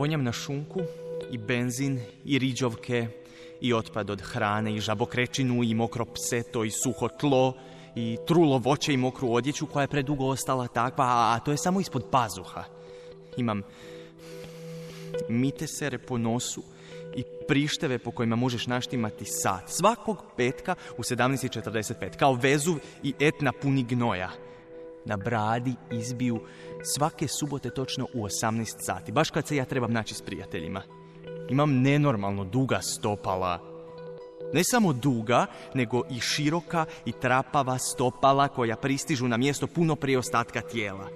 Vonjam na šunku i benzin i riđovke i otpad od hrane i žabokrečinu i mokro pseto i suho tlo i trulo voće i mokru odjeću koja je predugo ostala takva, a to je samo ispod pazuha. Imam mitesere po nosu i prišteve po kojima možeš naštimati sat. Svakog petka u 17.45, kao vezuv i etna puni gnoja. Na bradi izbiju svake subote točno u 18 sati, baš kad se ja trebam naći s prijateljima. Imam nenormalno duga stopala. Ne samo duga, nego i široka i trapava stopala koja pristižu na mjesto puno prije ostatka tijela.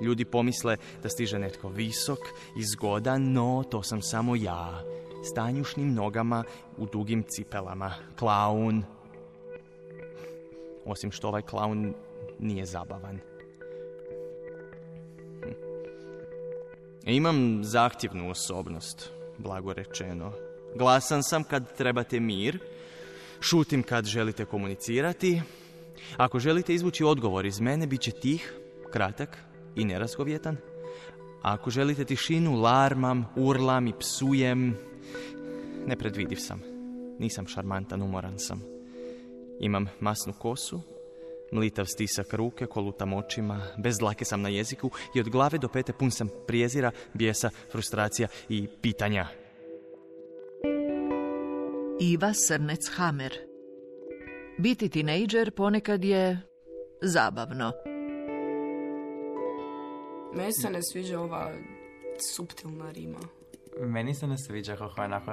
Ljudi pomisle da stiže netko visok i zgodan, no to sam samo ja. S tanjušnim nogama u dugim cipelama. Klaun. Osim što ovaj klaun nije zabavan. Imam zahtjevnu osobnost, blago rečeno. Glasan sam kad trebate mir, šutim kad želite komunicirati. Ako želite izvući odgovor iz mene, bit će tih, kratak i nerazgovjetan. Ako želite tišinu, larmam, urlam i psujem. Nepredvidiv sam. Nisam šarmantan, umoran sam. Imam masnu kosu, mlitav stisak ruke, kolutam očima, bez dlake sam na jeziku i od glave do pete pun sam prijezira, bijesa, frustracija i pitanja. Iva Srnec Hamer Biti tinejdžer ponekad je zabavno. Meni se ne sviđa ova suptilna rima. Meni se ne sviđa kako je onako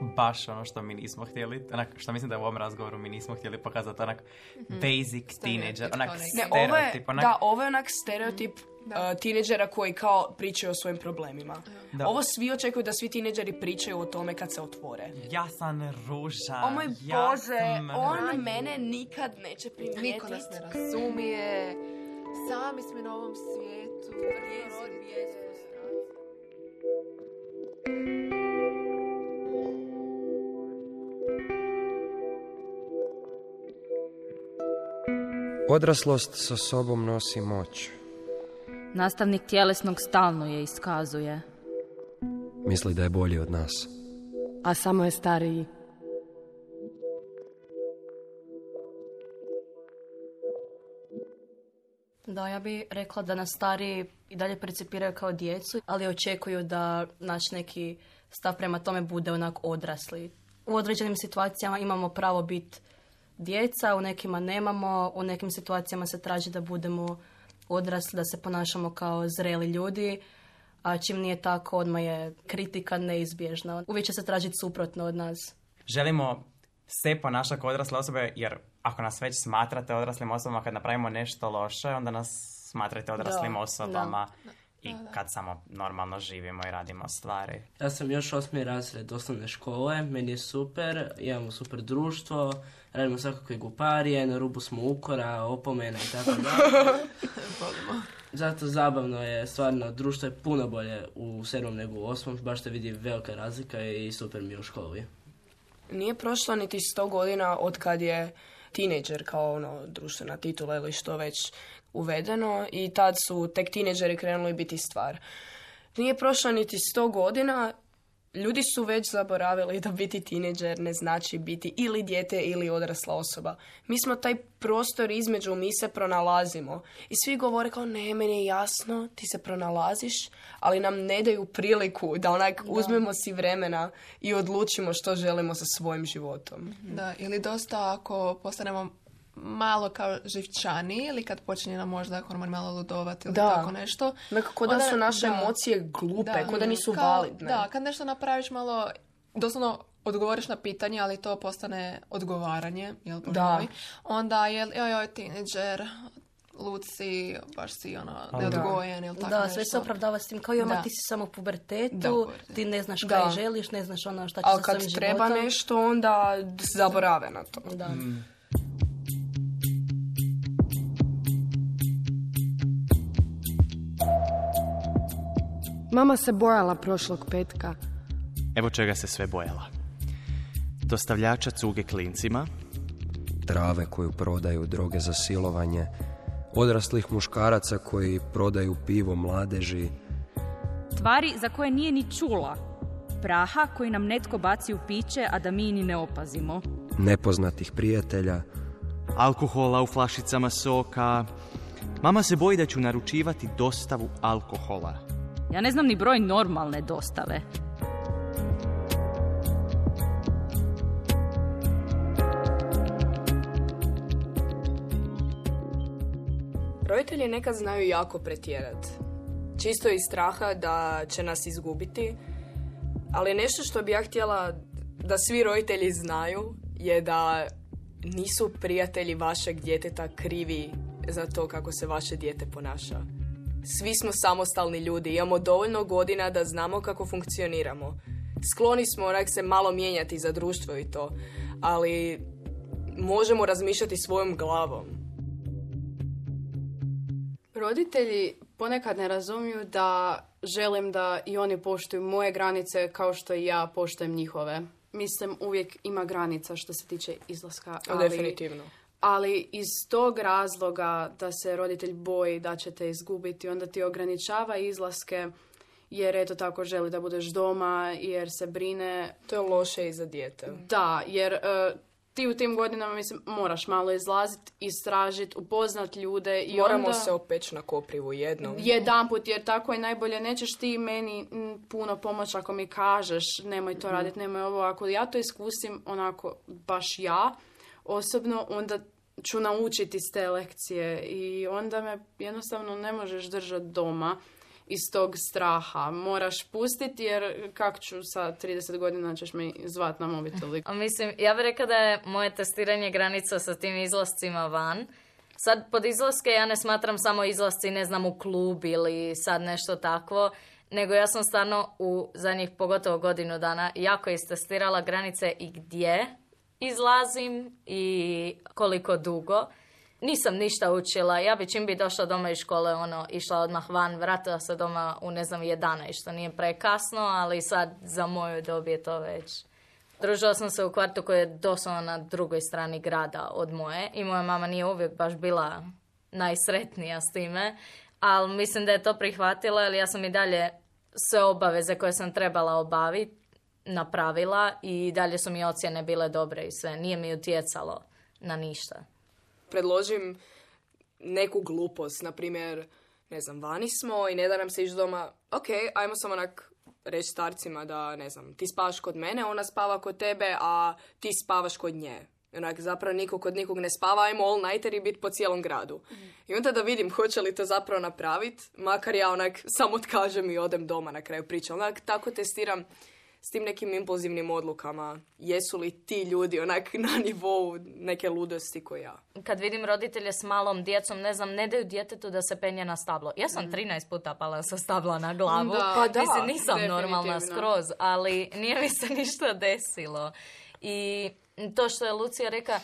baš ono što mi nismo htjeli, onak, što mislim da u ovom razgovoru mi nismo htjeli pokazati, onak Mhm. basic teenager, onak Ne, ovo je, stereotip, onak, da, ovo je onak stereotip uh, tineđera koji kao pričaju o svojim problemima. Da. Ovo svi očekuju da svi tineđeri pričaju o tome kad se otvore. ja sam ruža, O moj ja Bože, sam on mene nikad neće primijetiti. Niko nas ne razumije. Sami smo na ovom svijetu. Odraslost sa sobom nosi moć. Nastavnik tjelesnog stalno je iskazuje. Misli da je bolji od nas. A samo je stariji. Da, ja bih rekla da nas stariji i dalje percipiraju kao djecu, ali očekuju da naš neki stav prema tome bude onak odrasli. U određenim situacijama imamo pravo biti djeca, u nekima nemamo, u nekim situacijama se traži da budemo odrasli, da se ponašamo kao zreli ljudi, a čim nije tako, odmah je kritika neizbježna. Uvijek će se tražiti suprotno od nas. Želimo se ponašati kao odrasle osobe, jer ako nas već smatrate odraslim osobama kad napravimo nešto loše, onda nas smatrate odraslim Da, osobama i kad samo normalno živimo i radimo stvari. Ja sam još osmi razred osnovne škole, meni je super, imamo super društvo, radimo svakakve guparije, na rubu smo ukora, opomena i tako dalje. Zato zabavno je, stvarno, društvo je puno bolje u sedmom nego u osmom, baš se vidi velika razlika i super mi je u školi. Nije prošlo niti sto godina od kad je tineđer kao ono društvena titula ili što već uvedeno i tad su tek tineđeri krenuli biti stvar. Nije prošlo niti sto godina, ljudi su već zaboravili da biti tineđer ne znači biti ili dijete ili odrasla osoba. Mi smo taj prostor između, mi se pronalazimo. I svi govore kao ne, meni je jasno, ti se pronalaziš, ali nam ne daju priliku da onak uzmemo si vremena i odlučimo što želimo sa svojim životom. Da, ili dosta ako postanemo malo kao živčani ili kad počinje nam možda hormon malo ludovati ili Da. tako nešto. Nekako da onda- su naše da. emocije glupe, kao da nisu Kao- validne. Da, kad nešto napraviš malo, doslovno odgovoriš na pitanje, ali to postane odgovaranje, jel Da. moj, onda je, joj, joj, tineđer, luci, baš si ono, neodgojen ili tako da, nešto. sve se opravdava s tim kao joj, Da. ti si samo u pubertetu, Da. ti ne znaš Da. kaj želiš, ne znaš ono šta Ali sa kad svojim treba životom. nešto, onda zaborave na to. Da. Mama se bojala prošlog petka. Evo čega se sve bojala. Dostavljača cuge klincima, Trave koju prodaju, droge za silovanje, odraslih muškaraca koji prodaju pivo mladeži, stvari za koje nije ni čula. Praha koji nam netko baci u piće, a da mi ni ne opazimo. Nepoznatih prijatelja, Alkohola u flašicama soka. Mama se boji da ću naručivati dostavu alkohola. Ja ne znam ni broj normalne dostave. Roditelji nekad znaju jako pretjerat. Čisto iz straha da će nas izgubiti. Ali nešto što bi ja htjela da svi roditelji znaju je da nisu prijatelji vašeg djeteta krivi za to kako se vaše dijete ponaša. Svi smo samostalni ljudi, imamo dovoljno godina da znamo kako funkcioniramo. Skloni smo onak se malo mijenjati za društvo i to, ali možemo razmišljati svojom glavom. Roditelji ponekad ne razumiju da želim da i oni poštuju moje granice kao što i ja poštujem njihove. Mislim, uvijek ima granica što se tiče izlaska. Ali, Definitivno. Ali iz tog razloga da se roditelj boji da će te izgubiti, onda ti ograničava izlaske jer eto tako želi da budeš doma, jer se brine. To je loše i za dijete. Da, jer e, ti u tim godinama mislim moraš malo izlaziti, istražiti, upoznat ljude i Moramo onda... se opeći na koprivu jednom. Jedanput, jer tako je najbolje. Nećeš ti meni puno pomoći ako mi kažeš nemoj to raditi, nemoj ovo. Ako ja to iskusim onako baš ja osobno, onda ću naučiti iz te lekcije i onda me jednostavno ne možeš držati doma iz tog straha. Moraš pustiti jer kak ću sa 30 godina ćeš mi zvat na mobitel. Mislim, ja bih rekla da je moje testiranje granica sa tim izlascima van. Sad, pod izlaske ja ne smatram samo izlasci, ne znam, u klub ili sad nešto takvo, nego ja sam stvarno u zadnjih pogotovo godinu dana jako istestirala granice i gdje izlazim i koliko dugo. Nisam ništa učila, ja bi čim bi došla doma iz škole, ono, išla odmah van, vratila se doma u, ne znam, 11, što nije prekasno, ali sad za moju dob je to već. Družila sam se u kvartu koji je doslovno na drugoj strani grada od moje i moja mama nije uvijek baš bila najsretnija s time, ali mislim da je to prihvatila jer ja sam i dalje sve obaveze koje sam trebala obaviti napravila i dalje su mi ocjene bile dobre i sve. Nije mi utjecalo na ništa. Predložim neku glupost, na primjer, ne znam, vani smo i ne da nam se ići doma, ok, ajmo samo onak reći starcima da, ne znam, ti spavaš kod mene, ona spava kod tebe, a ti spavaš kod nje. Onak, zapravo niko kod nikog ne spava, ajmo all nighter i biti po cijelom gradu. I onda da vidim hoće li to zapravo napraviti, makar ja onak samo otkažem i odem doma na kraju priče. Onak, tako testiram s tim nekim impulzivnim odlukama. Jesu li ti ljudi onak na nivou neke ludosti ko ja? Kad vidim roditelje s malom djecom, ne znam, ne daju djetetu da se penje na stablo. Ja sam 13 puta pala sa stabla na glavu. Da, Pa da, Mislim, nisam definitivno. normalna skroz, ali nije mi se ništa desilo. I to što je Lucija reka,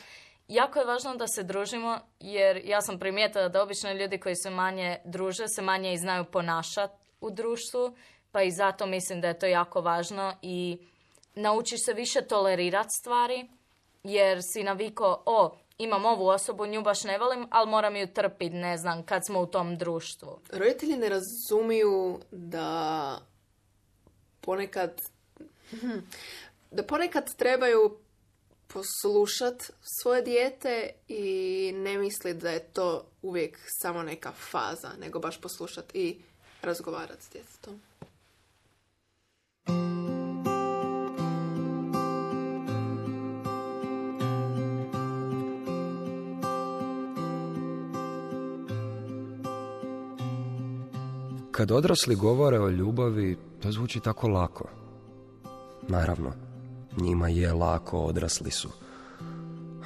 jako je važno da se družimo, jer ja sam primijetila da obično ljudi koji se manje druže, se manje i znaju ponašati u društvu, pa i zato mislim da je to jako važno i naučiš se više tolerirati stvari, jer si naviko, o, imam ovu osobu, nju baš ne volim, ali moram ju trpiti, ne znam, kad smo u tom društvu. Roditelji ne razumiju da ponekad da ponekad trebaju poslušat svoje dijete i ne misli da je to uvijek samo neka faza, nego baš poslušat i razgovarati s djetetom. Kad odrasli govore o ljubavi, to zvuči tako lako. Naravno, njima je lako, odrasli su.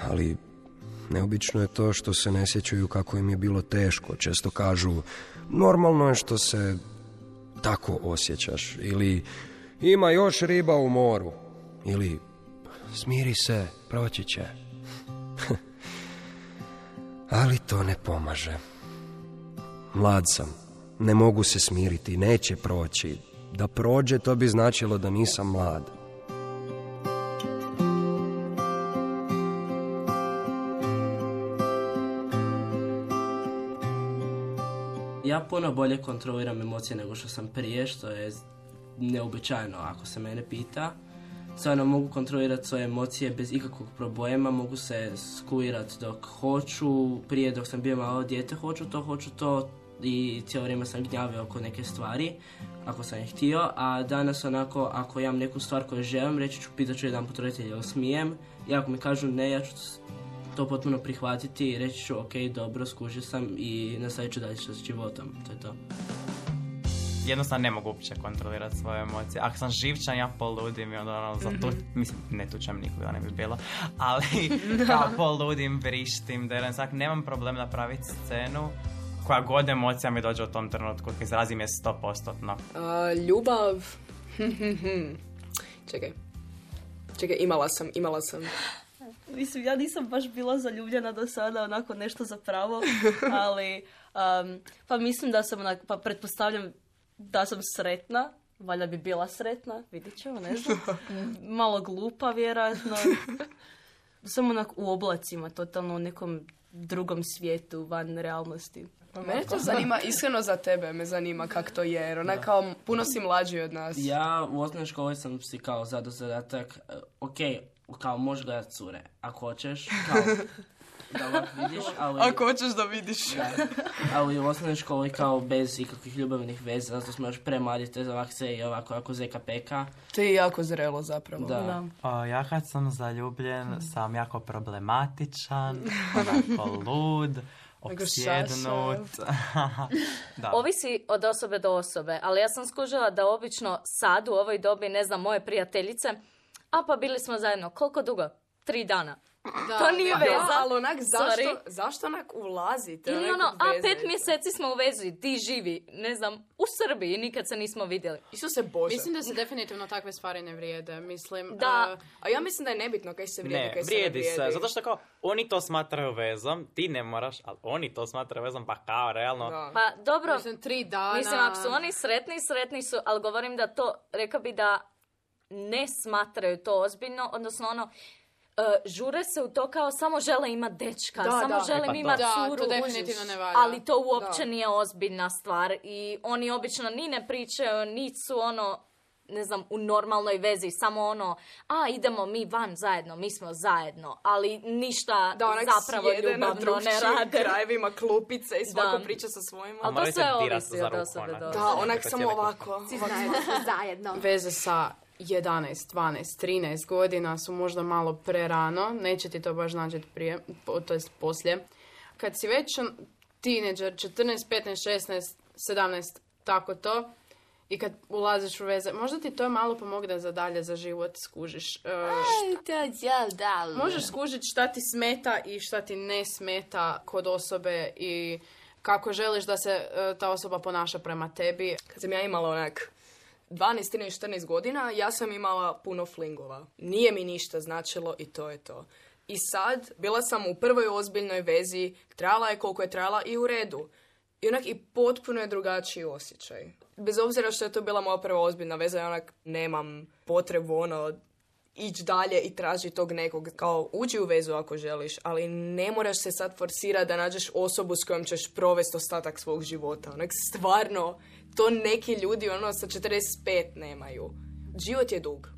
Ali neobično je to što se ne sjećaju kako im je bilo teško. Često kažu, normalno je što se tako osjećaš. Ili ima još riba u moru. Ili smiri se, proći će. Ali to ne pomaže. Mlad sam, ne mogu se smiriti, neće proći. Da prođe, to bi značilo da nisam mlad. Ja puno bolje kontroliram emocije nego što sam prije, što je neobičajno ako se mene pita. Stvarno mogu kontrolirati svoje emocije bez ikakvog problema, mogu se skuirati dok hoću, prije dok sam bio malo dijete hoću to, hoću to i cijelo vrijeme sam gnjavio oko neke stvari, ako sam je htio, a danas onako, ako imam neku stvar koju želim, reći ću, pitat ću jedan put roditelja smijem, i ako mi kažu ne, ja ću to potpuno prihvatiti i reći ću ok, dobro, skužio sam i nastavit ću dalje sa životom, to je to. Jednostavno ne mogu uopće kontrolirati svoje emocije. Ako sam živčan, ja poludim i onda ono, za tu, mislim, ne tučem nikoga, ne bi bilo, ali kao poludim, vrištim, deram, sak, nemam problem napraviti scenu, koja god emocija mi dođe u tom trenutku, izrazim je 100%. Uh, ljubav... Čekaj. Čekaj, imala sam, imala sam. Mislim, ja nisam baš bila zaljubljena do sada, onako nešto zapravo, ali um, pa mislim da sam onako, pa pretpostavljam da sam sretna, valjda bi bila sretna, vidit ćemo, ne znam. Malo glupa, vjerojatno. Sam onako u oblacima, totalno u nekom drugom svijetu, van realnosti. Mene to zanima, iskreno za tebe me zanima kak to je, jer ona kao puno si mlađi od nas. Ja u osnovnoj školi sam si kao zadao zadatak, e, ok, kao možeš gledat cure, ako hoćeš, kao da ovak vidiš, ali... Ako hoćeš da vidiš. Da, ali u osnovnoj školi kao bez ikakvih ljubavnih veza, zato smo još premladi, to je ovak se i ovako, ako zeka peka. To je jako zrelo zapravo. Da. O, ja kad sam zaljubljen, sam jako problematičan, onako lud, opsjednut. da. Ovisi od osobe do osobe, ali ja sam skužila da obično sad u ovoj dobi, ne znam, moje prijateljice, a pa bili smo zajedno, koliko dugo? Tri dana. Da, to nije da, veza. ali onak, zašto, Sorry. zašto onak ulazite? Ili ono, a veze? pet mjeseci smo u vezi, ti živi, ne znam, u Srbiji, nikad se nismo vidjeli. Isuse Bože. Mislim da se definitivno takve stvari ne vrijede. Mislim, Da. uh, A ja mislim da je nebitno kaj se vrijedi, Ne, kaj se ne vrijedi se, vrijedi. zato što kao, oni to smatraju vezom, ti ne moraš, ali oni to smatraju vezom, pa kao, realno, Da. Pa dobro, mislim, tri dana... Mislim, ako su oni sretni, sretni su, ali govorim da to, rekao bi da ne smatraju to ozbiljno, odnosno ono, žure se u to kao samo žele imat dečka, Da, samo da. želim E pa imat da. curu, Da, to definitivno ne valja. ali to uopće Da. nije ozbiljna stvar i oni obično ni ne pričaju, ni su ono, ne znam, u normalnoj vezi, samo ono, a idemo mi van zajedno, mi smo zajedno, ali ništa Da, onak zapravo sjede na ljubavno ne rade. krajevima klupice i svako Da. priča sa svojima. A to sve ovisi od osobe Da, onak samo ovako. zajedno. Veze sa 11, 12, 13 godina su možda malo prerano, neće ti to baš nađeti prije, to jest poslije. Kad si već tineđer, 14, 15, 16, 17, tako to, i kad ulaziš u veze, možda ti to malo pomogne za dalje, za život, skužiš. e, Možeš skužiti šta ti smeta i šta ti ne smeta kod osobe i kako želiš da se e, ta osoba ponaša prema tebi. Kad sam ja imala onak 12, 13, 14 godina, ja sam imala puno flingova. Nije mi ništa značilo i to je to. I sad, bila sam u prvoj ozbiljnoj vezi, trajala je koliko je trajala i u redu. I onak i potpuno je drugačiji osjećaj. Bez obzira što je to bila moja prva ozbiljna veza, ja onak nemam potrebu ono ići dalje i traži tog nekog. Kao, uđi u vezu ako želiš, ali ne moraš se sad forsirati da nađeš osobu s kojom ćeš provesti ostatak svog života. Onak, stvarno, to neki ljudi ono sa 45 nemaju. Život je dug.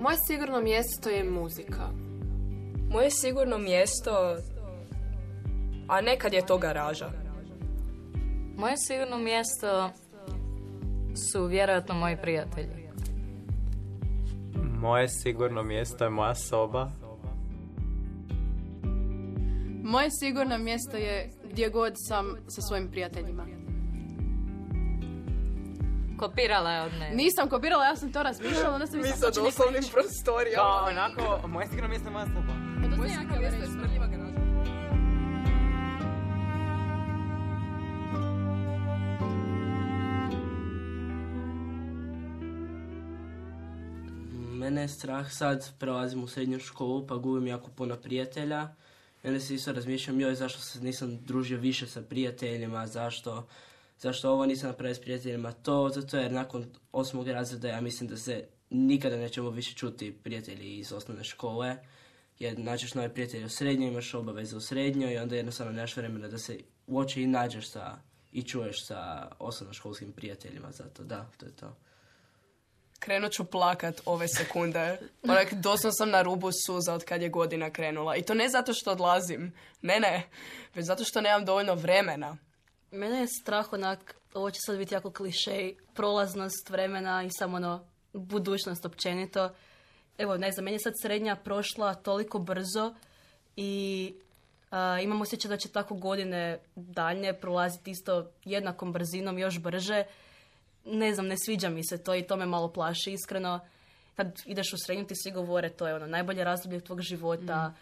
Moje sigurno mjesto je muzika. Moje sigurno mjesto, a nekad je to garaža. Moje sigurno mjesto su vjerojatno moji prijatelji. moje sigurno mjesto je moja soba. Moje sigurno mjesto je gdje god sam sa svojim prijateljima. Kopirala je od mene. Nisam kopirala, ja sam to razmišljala, onda sam Mi sa da doslovnim prostorijama. Kao, onako, moje sigurno mjesto je moja soba. Moje sigurno mjesto je smrdljiva Mene je strah sad, prelazim u srednju školu pa gubim jako puno prijatelja. I onda se isto razmišljam, joj, zašto se nisam družio više sa prijateljima, zašto, zašto ovo nisam napravio s prijateljima, to, zato jer nakon osmog razreda ja mislim da se nikada nećemo više čuti prijatelji iz osnovne škole. jer nađeš nove prijatelje u srednjoj, imaš obaveze u srednjoj i onda jednostavno nemaš vremena da se uoči i nađeš sa i čuješ sa osnovnoškolskim prijateljima, zato da, to je to. Krenut ću plakat ove sekunde. Onak, doslovno sam na rubu suza od kad je godina krenula. I to ne zato što odlazim. Ne, ne. Već zato što nemam dovoljno vremena. Mene je strah onak, ovo će sad biti jako klišej, prolaznost vremena i samo ono, budućnost općenito. Evo, ne znam, meni je sad srednja prošla toliko brzo i a, imam osjećaj da će tako godine daljnje prolaziti isto jednakom brzinom, još brže. Ne znam, ne sviđa mi se to i to me malo plaši, iskreno. Kad ideš u srednju ti svi govore to je ono najbolje razdoblje tvog života.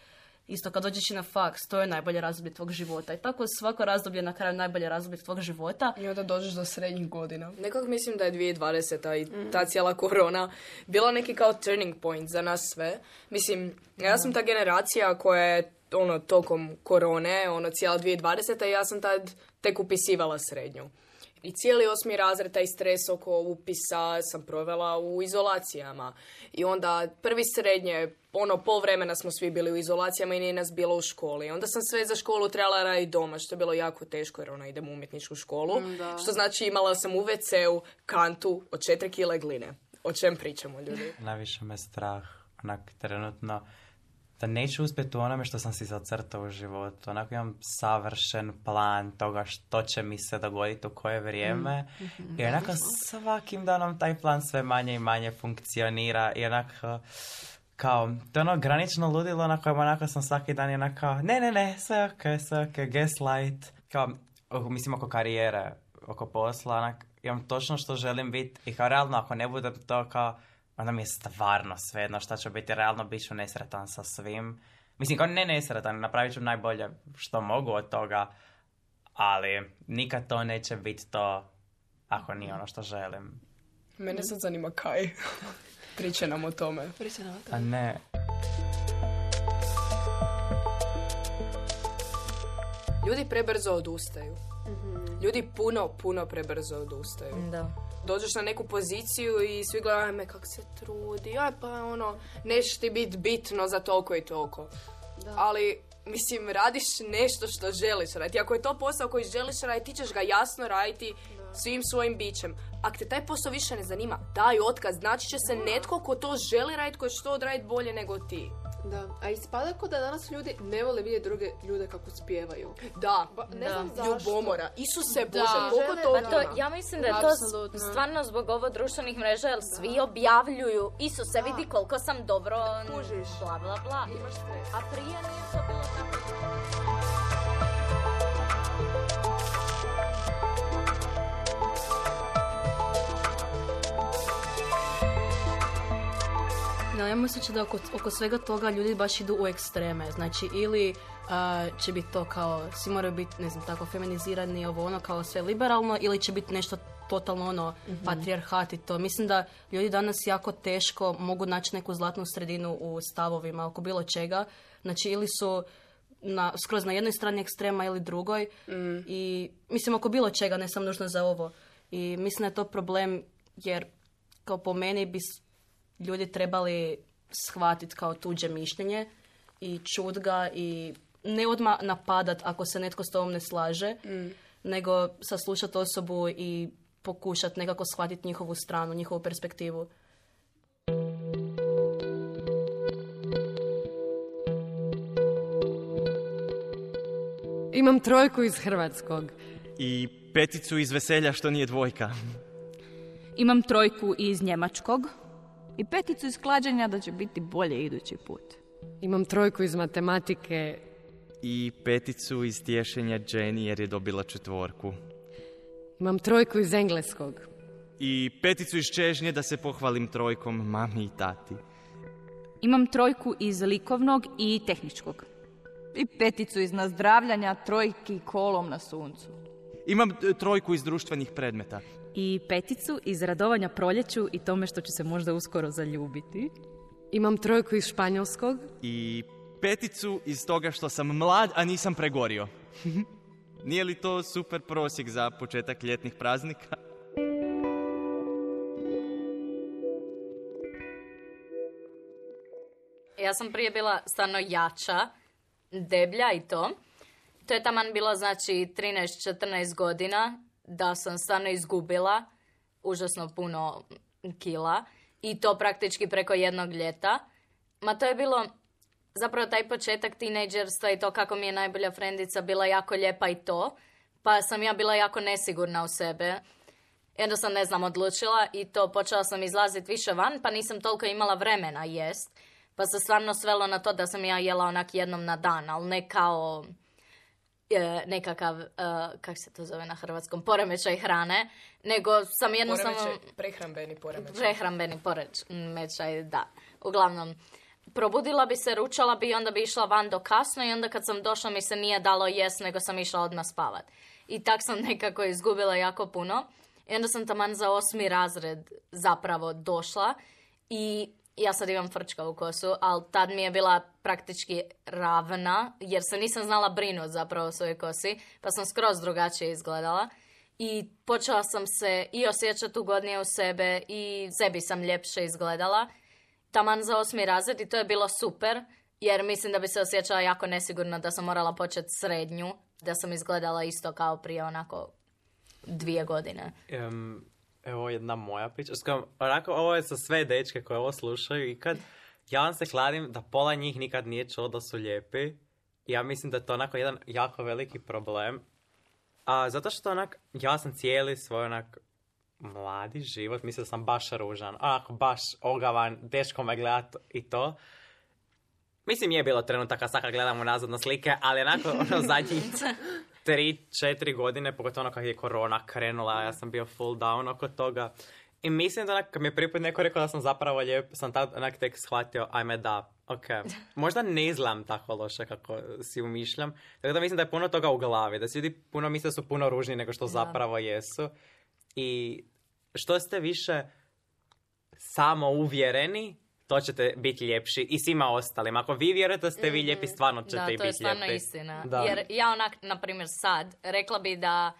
Isto kad dođeš i na faks, to je najbolje razdoblje tvog života. I tako svako razdoblje na kraju najbolje razdoblje tvog života. I onda dođeš do srednjih godina. Nekako mislim da je 2020. i ta cijela korona bila neki kao turning point za nas sve. Mislim, ja sam ta generacija koja je ono tokom korone, ono cijela 2020. i ja sam tad tek upisivala srednju. I cijeli osmi razred, taj stres oko upisa sam provela u izolacijama. I onda prvi srednje, ono, pol vremena smo svi bili u izolacijama i nije nas bilo u školi. Onda sam sve za školu trebala raditi doma, što je bilo jako teško jer ono, idem u umjetničku školu. Da. Što znači imala sam u WC-u kantu od 4 kile gline. O čem pričamo, ljudi? Najviše me strah, onak trenutno, da neću uspjeti u onome što sam si zacrtao u životu. Onako imam savršen plan toga što će mi se dogoditi u koje vrijeme. I onako svakim danom taj plan sve manje i manje funkcionira. I onako, kao, to je ono granično ludilo na kojem onako sam svaki dan i onako, kao, ne, ne, ne, sve ok, sve ok, gaslight. Kao, oh, mislim oko karijere, oko posla, onak, imam točno što želim biti i kao realno ako ne budem to kao, onda mi je stvarno svejedno šta ću biti, realno bit ću nesretan sa svim. Mislim, kao ne nesretan, napravit ću najbolje što mogu od toga, ali nikad to neće biti to ako nije ono što želim. Mene sad zanima kaj. Priče nam o tome. Priča nam o A tome. ne, Ljudi prebrzo odustaju. Ljudi puno, puno prebrzo odustaju. Da. Dođeš na neku poziciju i svi gledaju me kako se trudi, aj pa ono, neće ti biti bitno za toliko i toliko. Ali, mislim, radiš nešto što želiš raditi. Ako je to posao koji želiš raditi, ti ćeš ga jasno raditi svim svojim bićem. Ako te taj posao više ne zanima, daj otkaz. Znači će se netko ko to želi raditi, ko će to odraditi bolje nego ti. Da, a ispada kao da danas ljudi ne vole vidjeti druge ljude kako spjevaju. Da, Ba, ne Da. znam zašto. ljubomora. Isuse Bože, Da. koliko to Pa to, ja mislim da je to Apsolutno. stvarno zbog ovo društvenih mreža, jer svi objavljuju, Isuse, vidi koliko sam dobro, Kužiš. bla, bla, bla. Imaš stres. A prije nije to bilo tako. No, ja mislim da oko, oko svega toga ljudi baš idu u ekstreme. Znači, ili a, će biti to kao, svi moraju biti, ne znam, tako feminizirani, ovo ono, kao sve liberalno, ili će biti nešto totalno ono, patrijarhat i to. Mislim da ljudi danas jako teško mogu naći neku zlatnu sredinu u stavovima oko bilo čega. Znači, ili su na, skroz na jednoj strani ekstrema ili drugoj. I mislim oko bilo čega, ne samo nužno za ovo. I mislim da je to problem jer kao po meni bi ljudi trebali shvatiti kao tuđe mišljenje i čut ga i ne odmah napadat ako se netko s tobom ne slaže, nego saslušati osobu i pokušati nekako shvatiti njihovu stranu, njihovu perspektivu. Imam trojku iz Hrvatskog. I peticu iz veselja što nije dvojka. Imam trojku iz njemačkog. I peticu iz klađenja da će biti bolje idući put. Imam trojku iz matematike. I peticu iz tješenja Jenny jer je dobila četvorku. Imam trojku iz engleskog. I peticu iz čežnje da se pohvalim trojkom mami i tati. Imam trojku iz likovnog i tehničkog. I peticu iz nazdravljanja trojki kolom na suncu. Imam e, trojku iz društvenih predmeta. I peticu iz radovanja proljeću i tome što ću se možda uskoro zaljubiti. Imam trojku iz španjolskog. I peticu iz toga što sam mlad, a nisam pregorio. Nije li to super prosjek za početak ljetnih praznika? ja sam prije bila stvarno jača, deblja i to. To je taman bilo znači 13-14 godina da sam stvarno izgubila užasno puno kila i to praktički preko jednog ljeta. Ma to je bilo zapravo taj početak tinejdžerstva i to kako mi je najbolja frendica bila jako lijepa i to. Pa sam ja bila jako nesigurna u sebe. Jednostavno ne znam, odlučila i to počela sam izlaziti više van, pa nisam toliko imala vremena jest. Pa se stvarno svelo na to da sam ja jela onak jednom na dan, ali ne kao nekakav, e, kak se to zove na hrvatskom, poremećaj hrane, nego sam jednostavno... Poremećaj, prehrambeni poremećaj. Prehrambeni poremećaj, da. Uglavnom, probudila bi se, ručala bi i onda bi išla van do kasno i onda kad sam došla mi se nije dalo jest, nego sam išla odmah spavat. I tak sam nekako izgubila jako puno. I onda sam taman za osmi razred zapravo došla i ja sad imam frčka u kosu, ali tad mi je bila praktički ravna, jer se nisam znala brinut zapravo o svojoj kosi, pa sam skroz drugačije izgledala. I počela sam se i osjećati ugodnije u sebe i sebi sam ljepše izgledala. Taman za osmi razred i to je bilo super, jer mislim da bi se osjećala jako nesigurno da sam morala početi srednju, da sam izgledala isto kao prije onako dvije godine. Em, evo jedna moja priča. S kojom, onako, ovo je za sve dečke koje ovo slušaju i kad ja vam se kladim da pola njih nikad nije čuo da su lijepi. Ja mislim da je to onako jedan jako veliki problem. A zato što onak, ja sam cijeli svoj onak mladi život, mislio da sam baš ružan, onako baš ogavan, teško me gledat i to. Mislim, je bilo trenutaka sad kad gledamo nazad na slike, ali onako ono zadnjih tri, četiri godine, pogotovo ono kad je korona krenula, ja sam bio full down oko toga. I mislim da onak, kad mi je prvi put neko rekao da sam zapravo lijep, sam tad onak tek shvatio, ajme da, ok. Možda ne izgledam tako loše kako si umišljam. Tako da mislim da je puno toga u glavi, da si ljudi puno misle da su puno ružniji nego što zapravo jesu. I što ste više samo uvjereni, to ćete biti ljepši i svima ostalim. Ako vi vjerujete da ste vi lijepi, stvarno ćete da, i to je biti stvarno lijepi. istina. Da. Jer ja onak, na primjer sad, rekla bi da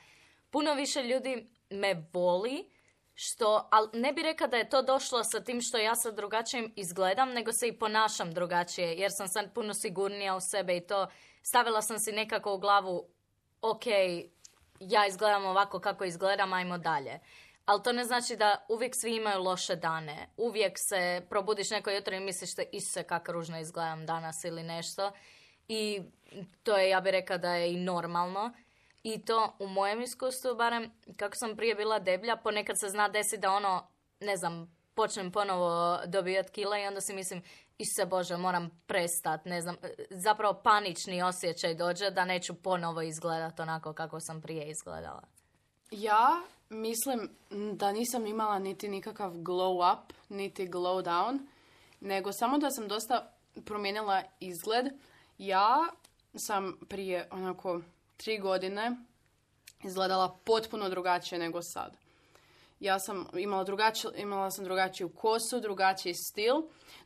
puno više ljudi me voli, što, ali ne bi rekla da je to došlo sa tim što ja sad drugačije izgledam, nego se i ponašam drugačije, jer sam sad puno sigurnija u sebe i to stavila sam si nekako u glavu, ok, ja izgledam ovako kako izgledam, ajmo dalje. Ali to ne znači da uvijek svi imaju loše dane. Uvijek se probudiš neko jutro i misliš da isuse kako ružno izgledam danas ili nešto. I to je, ja bih rekla da je i normalno. I to u mojem iskustvu, barem kako sam prije bila deblja, ponekad se zna desiti da ono, ne znam, počnem ponovo dobijati kila i onda si mislim, Isuse Bože, moram prestat, ne znam, zapravo panični osjećaj dođe da neću ponovo izgledati onako kako sam prije izgledala. Ja mislim da nisam imala niti nikakav glow up, niti glow down, nego samo da sam dosta promijenila izgled. Ja sam prije onako tri godine izgledala potpuno drugačije nego sad. Ja sam imala, drugačiju, imala sam drugačiju kosu, drugačiji stil,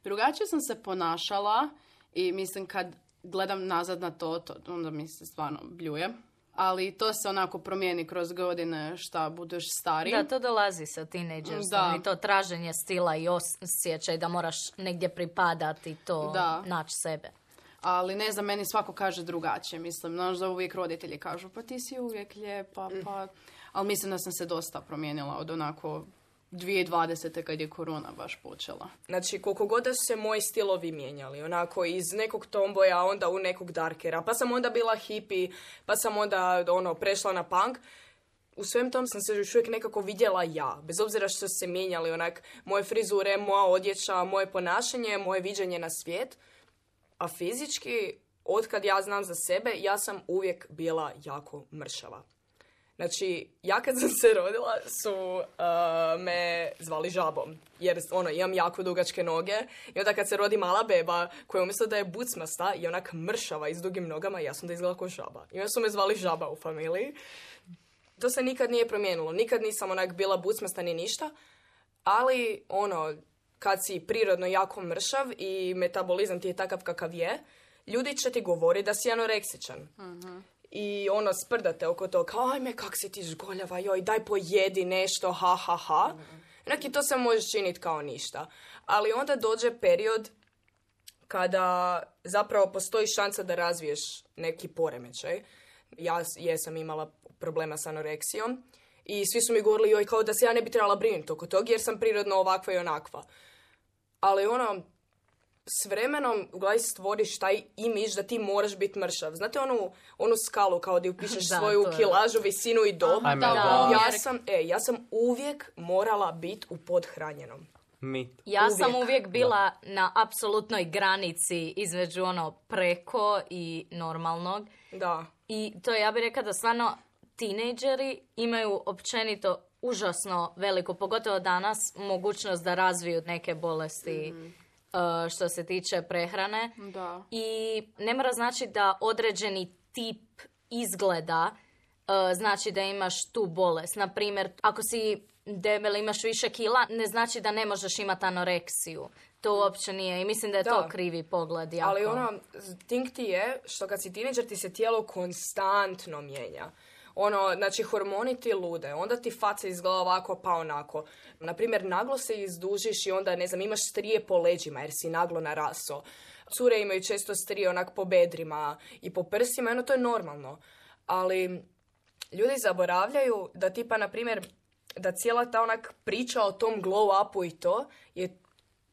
drugačije sam se ponašala i mislim kad gledam nazad na to, to onda mi se stvarno bljuje. Ali to se onako promijeni kroz godine šta budeš stari. Da, to dolazi sa tinejdžerstvom Da. i to traženje stila i osjećaj da moraš negdje pripadati to Da. naći sebe. Ali ne znam, meni svako kaže drugačije. Mislim, znaš da uvijek roditelji kažu pa ti si uvijek lijepa, pa... Ali mislim da sam se dosta promijenila od onako 2020. kad je korona baš počela. Znači, koliko god da su se moji stilovi mijenjali, onako iz nekog tomboja, onda u nekog darkera, pa sam onda bila hippie, pa sam onda ono, prešla na punk, u svem tom sam se još uvijek nekako vidjela ja, bez obzira što se mijenjali, onak, moje frizure, moja odjeća, moje ponašanje, moje viđenje na svijet, a fizički, otkad ja znam za sebe, ja sam uvijek bila jako mršava. Znači, ja kad sam se rodila su uh, me zvali žabom. Jer ono, imam jako dugačke noge. I onda kad se rodi mala beba koja umjesto da je bucmasta i onak mršava i s dugim nogama, ja sam da izgleda kao žaba. I onda su me zvali žaba u familiji. To se nikad nije promijenilo. Nikad nisam onak bila bucmasta ni ništa. Ali, ono, kad si prirodno jako mršav i metabolizam ti je takav kakav je, ljudi će ti govori da si anoreksičan i ono sprdate oko toga, ajme kak si ti žgoljava, joj daj pojedi nešto, ha ha ha. Onak i to se može činiti kao ništa. Ali onda dođe period kada zapravo postoji šansa da razviješ neki poremećaj. Ja jesam imala problema s anoreksijom i svi su mi govorili joj kao da se ja ne bi trebala brinuti oko toga jer sam prirodno ovakva i onakva. Ali ono, s vremenom u glavi stvoriš taj imiž da ti moraš biti mršav. Znate onu, onu skalu kao da upišeš Da, svoju kilažu, visinu i dob? Ajme, Da, da. Ja sam, e, ja sam uvijek morala biti u podhranjenom. Mi. Ja sam Uvijek. uvijek bila na apsolutnoj granici između ono preko i normalnog. Da. I to ja bih rekla da stvarno tinejdžeri imaju općenito užasno veliku, pogotovo danas, mogućnost da razviju neke bolesti uh, što se tiče prehrane. Da. I ne mora znači da određeni tip izgleda uh, znači da imaš tu bolest. Na primjer, ako si debel, imaš više kila, ne znači da ne možeš imati anoreksiju. To uopće nije i mislim da je to Da. krivi pogled. Jako. Ali ono, think ti je što kad si tineđer ti se tijelo konstantno mijenja. Ono, znači hormoni ti lude, onda ti faca izgleda ovako pa onako. Naprimjer, naglo se izdužiš i onda, ne znam, imaš strije po leđima jer si naglo naraso. Cure imaju često strije onak po bedrima i po prsima, ono to je normalno. Ali ljudi zaboravljaju da tipa, na primjer, da cijela ta onak priča o tom glow upu i to je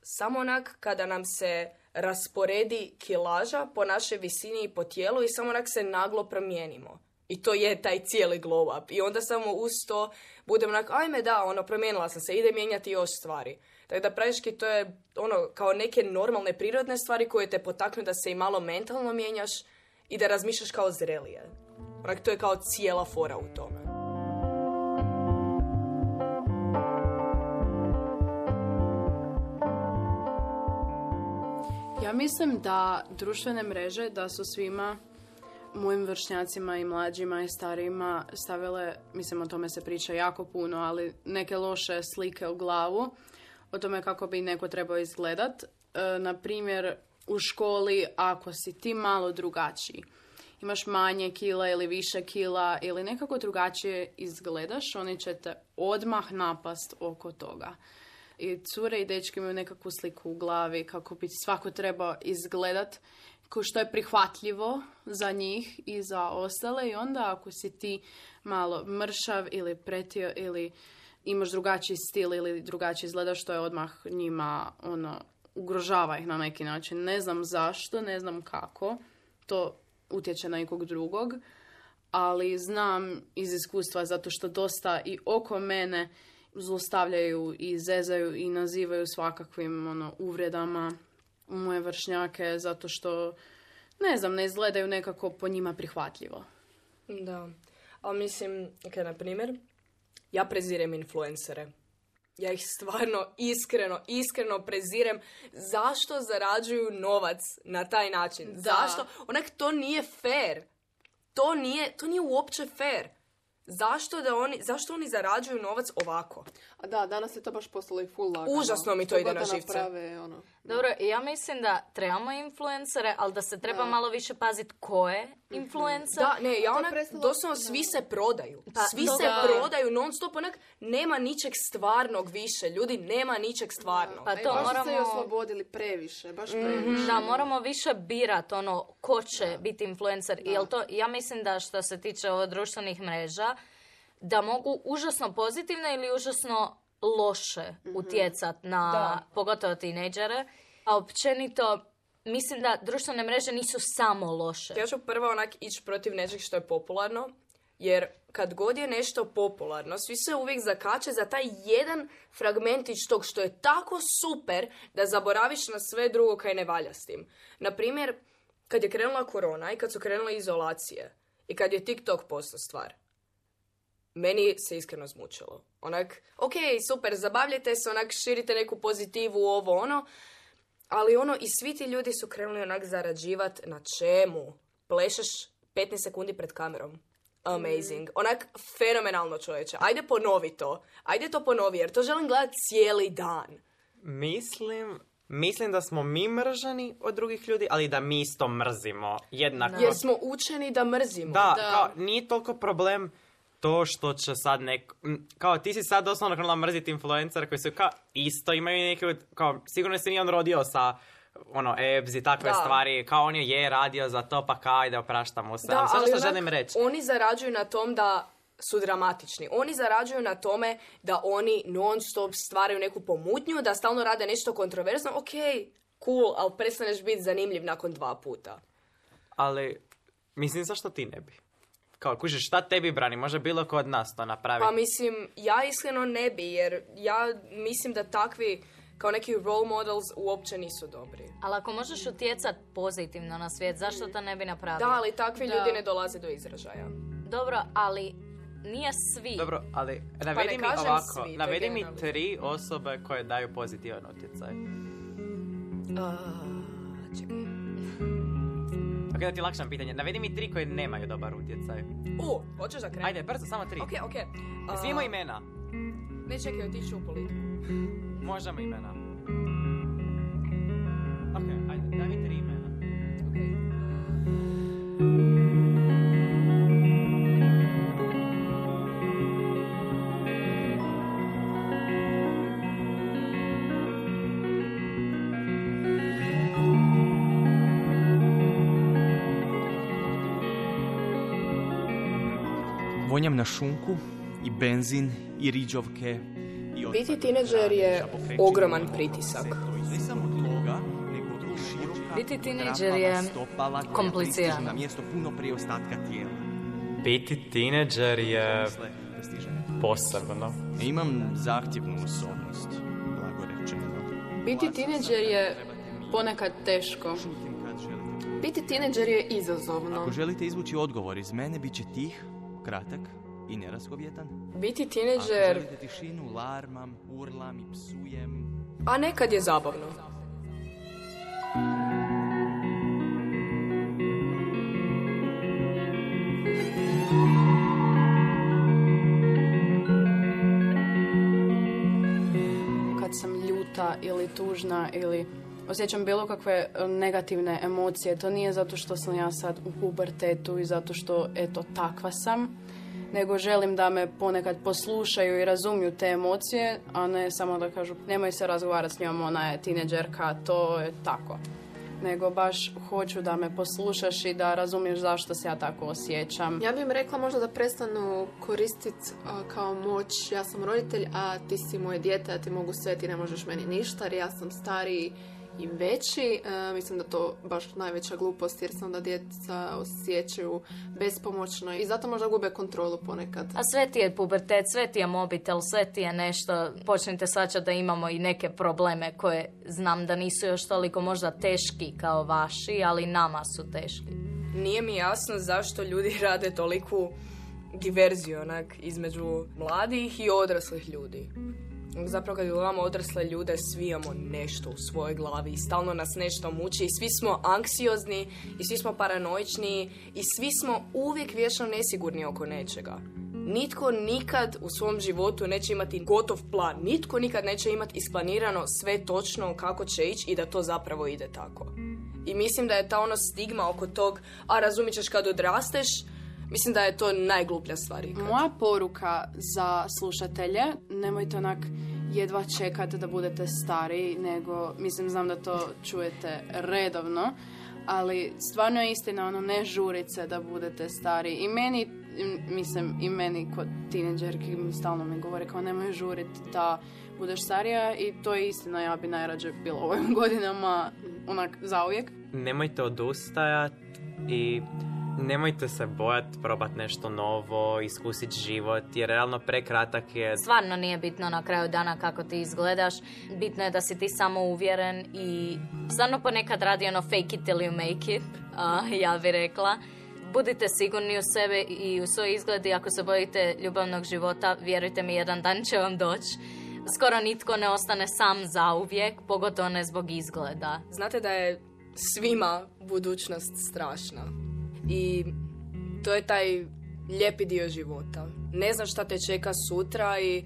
samo onak kada nam se rasporedi kilaža po našoj visini i po tijelu i samo onak se naglo promijenimo. I to je taj cijeli glow up. I onda samo uz to budemo onak, ajme da, ono, promijenila sam se, ide mijenjati još stvari. Tako da praktički to je ono, kao neke normalne prirodne stvari koje te potaknu da se i malo mentalno mijenjaš i da razmišljaš kao zrelije. Onak, to je kao cijela fora u tome. Ja mislim da društvene mreže da su svima mojim vršnjacima i mlađima i starijima stavile, mislim o tome se priča jako puno, ali neke loše slike u glavu o tome kako bi neko trebao izgledat. E, na primjer, u školi ako si ti malo drugačiji, imaš manje kila ili više kila ili nekako drugačije izgledaš, oni će te odmah napast oko toga. I cure i dečki imaju nekakvu sliku u glavi kako bi svako trebao izgledat ko što je prihvatljivo za njih i za ostale i onda ako si ti malo mršav ili pretio ili imaš drugačiji stil ili drugačije izgledaš što je odmah njima ono ugrožava ih na neki način. Ne znam zašto, ne znam kako. To utječe na nekog drugog. Ali znam iz iskustva zato što dosta i oko mene zlostavljaju i zezaju i nazivaju svakakvim ono, uvredama moje vršnjake zato što ne znam, ne izgledaju nekako po njima prihvatljivo. Da, ali mislim, kad na primjer, ja prezirem influencere. Ja ih stvarno iskreno, iskreno prezirem. Zašto zarađuju novac na taj način? Da. Zašto? Onak, to nije fair. To nije, to nije uopće fair. Zašto, da oni, zašto oni zarađuju novac ovako? Da, danas je to baš postalo i full lagano. Užasno mi to ide na živce. naprave, ono. Dobro, ja mislim da trebamo influencere, ali da se treba malo više paziti ko je influencer. Da, ne, ja onak, doslovno svi se prodaju. Pa, svi se da. prodaju non stop, onak, nema ničeg stvarnog više. Ljudi, nema ničeg stvarnog. Pa E, to baš su se moramo- oslobodili previše, baš Mhm. previše. Da, moramo više birat ono ko će biti influencer. Jel to, ja mislim da što se tiče ovo društvenih mreža, da mogu užasno pozitivno ili užasno loše utjecat na Da. pogotovo tinejdžere. A općenito, mislim da društvene mreže nisu samo loše. Ja ću prvo onak ići protiv nečeg što je popularno, jer kad god je nešto popularno, svi se uvijek zakače za taj jedan fragmentić tog što je tako super da zaboraviš na sve drugo kaj ne valja s tim. Naprimjer, kad je krenula korona i kad su krenule izolacije i kad je TikTok postao stvar, meni se iskreno zmučilo. Onak, ok, super, zabavljajte se, onak, širite neku pozitivu, ovo, ono, ali ono, i svi ti ljudi su krenuli onak zarađivat na čemu? Plešeš 15 sekundi pred kamerom. Amazing. Onak, fenomenalno čovječe. Ajde ponovi to. Ajde to ponovi, jer to želim gledat cijeli dan. Mislim, mislim da smo mi mržani od drugih ljudi, ali da mi isto mrzimo jednako. Jer smo učeni da mrzimo. Da, kao, nije toliko problem to što će sad nek... m, Kao, ti si sad doslovno krenula mrziti influencer koji su kao isto imaju neke... Kao, sigurno se nije on rodio sa ono, ebs i takve Da. stvari, kao on je je radio za to, pa kao ajde opraštamo se. Da, ali sve ali što onak, želim reći, Oni zarađuju na tom da su dramatični. Oni zarađuju na tome da oni non stop stvaraju neku pomutnju, da stalno rade nešto kontroverzno. Ok, cool, ali prestaneš biti zanimljiv nakon dva puta. ali mislim zašto ti ne bi? Kao, kužiš, šta tebi brani? Može bilo ko od nas to napravi. Pa mislim, ja iskreno ne bi, jer ja mislim da takvi kao neki role models uopće nisu dobri. Ali ako možeš utjecat pozitivno na svijet, zašto to ne bi napravio? Da, ali takvi Da. ljudi ne dolaze do izražaja. Dobro, ali nije svi. Dobro, ali Pa navedi ne mi ovako, svi, navedi mi tri osobe koje daju pozitivan utjecaj. Ok, da ti lakšam pitanje. Navedi mi tri koje nemaju dobar utjecaj. U, hoćeš da krenem? Ajde, brzo, samo tri. Ok, ok. Svi imaju imena. Ne čekaj, otići u politiku. Možemo imena. Vonjam na šunku i benzin i riđovke i Biti tineđer je ogroman pritisak. Ne samo toga, nego i široka Biti tineđer je komplicirano. na mjesto puno prije ostatka tijela. Biti tineđer je posebno. Imam zahtjevnu osobnost, blago rečeno. Biti tineđer je ponekad teško. Biti tineđer je izazovno. Ako želite izvući odgovor iz mene, bit će tih, kratak i nerazgovjetan. Biti Ako tineđer, želite tišinu, larmam, urlam i psujem. a nekad je zabavno. kad sam ljuta ili tužna ili osjećam bilo kakve e, negativne emocije. To nije zato što sam ja sad u pubertetu i zato što, eto, takva sam, nego želim da me ponekad poslušaju i razumiju te emocije, a ne samo da kažu nemoj se razgovarati s njom, ona je tineđerka, to je tako. Nego baš hoću da me poslušaš i da razumiješ zašto se ja tako osjećam. Ja bih im rekla možda da prestanu koristiti kao moć. Ja sam roditelj, a ti si moje dijete, a ti mogu sve, ti ne možeš meni ništa, jer ja sam stariji i veći. E, mislim da to baš najveća glupost, jer se onda djeca osjećaju bespomoćno i zato možda gube kontrolu ponekad. A sve ti je pubertet, sve ti je mobitel, sve ti je nešto. Počnite svačati da imamo i neke probleme koje znam da nisu još toliko možda teški kao vaši, ali nama su teški. Nije mi jasno zašto ljudi rade toliku diverziju onak između mladih i odraslih ljudi. Zapravo kad gledamo odrasle ljude, svi imamo nešto u svojoj glavi i stalno nas nešto muči i svi smo anksiozni i svi smo paranoični i svi smo uvijek vječno nesigurni oko nečega. Nitko nikad u svom životu neće imati gotov plan. Nitko nikad neće imati isplanirano sve točno kako će ići i da to zapravo ide tako. I mislim da je ta ono stigma oko tog, a razumit ćeš kad odrasteš, mislim da je to najgluplja stvar ikad. Moja poruka za slušatelje, nemojte onak jedva čekati da budete stariji, nego, mislim, znam da to čujete redovno, ali stvarno je istina, ono, ne žurice da budete stari. I meni, im- mislim, i meni kod tineđerki stalno mi govore kao nemoj žurit da budeš starija i to je istina, ja bi najrađe bila u ovim godinama onak zauvijek. Nemojte odustajat i nemojte se bojat probat nešto novo, iskusit život, jer realno prekratak je. Stvarno nije bitno na kraju dana kako ti izgledaš. Bitno je da si ti samo uvjeren i stvarno ponekad radi ono fake it till you make it, a, ja bi rekla. Budite sigurni u sebe i u svoj izgled i ako se bojite ljubavnog života, vjerujte mi, jedan dan će vam doći. Skoro nitko ne ostane sam zauvijek, pogotovo ne zbog izgleda. Znate da je svima budućnost strašna. I to je taj lijepi dio života. Ne znaš šta te čeka sutra i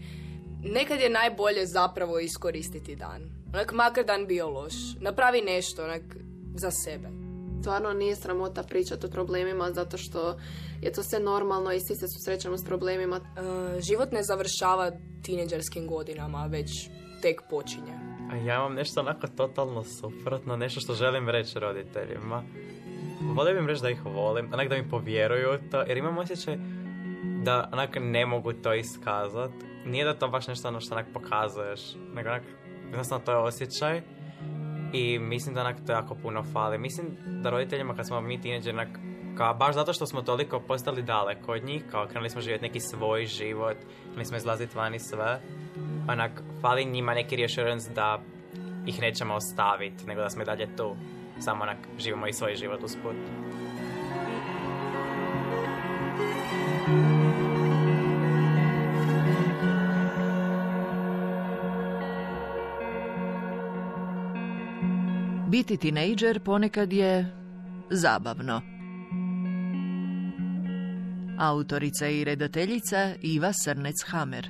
nekad je najbolje zapravo iskoristiti dan. Onak makar dan bio loš. Napravi nešto onak za sebe. Stvarno nije sramota pričati o problemima zato što je to sve normalno i svi se susrećemo s problemima. E, život ne završava tineđerskim godinama, već tek počinje. A ja imam nešto onako totalno suprotno, nešto što želim reći roditeljima. Volio bih im reći da ih volim, onak da mi povjeruju to, jer imam osjećaj da onak ne mogu to iskazat. Nije da to baš nešto ono što onak pokazuješ, nego onak, jednostavno to je osjećaj. I mislim da onak to jako puno fali. Mislim da roditeljima kad smo mi tineđeri, onak, kao baš zato što smo toliko postali daleko od njih, kao krenuli smo živjeti neki svoj život, krenuli smo izlaziti van i sve, onak, fali njima neki reassurance da ih nećemo ostaviti, nego da smo i dalje tu. Samo onak, živimo i svoj život usput. Biti tinejdžer ponekad je zabavno. Autorica i redateljica Iva Srnec-Hamer.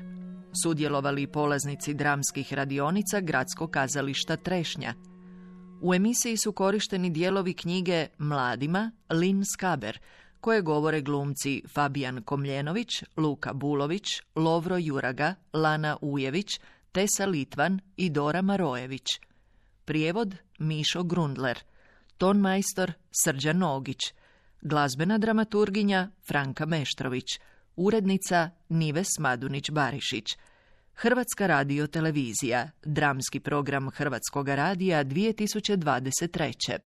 Sudjelovali polaznici dramskih radionica Gradskog kazališta Trešnja. U emisiji su korišteni dijelovi knjige Mladima Lin Skaber, koje govore glumci Fabijan Komljenović, Luka Bulović, Lovro Juraga, Lana Ujević, Tesa Litvan i Dora Marojević. Prijevod Mišo Grundler. Tonmajstor Srđan Nogić. Glazbena dramaturginja Franka Meštrović. Urednica Nives Madunić-Barišić. Hrvatska radio televizija. Dramski program Hrvatskog radija 2023.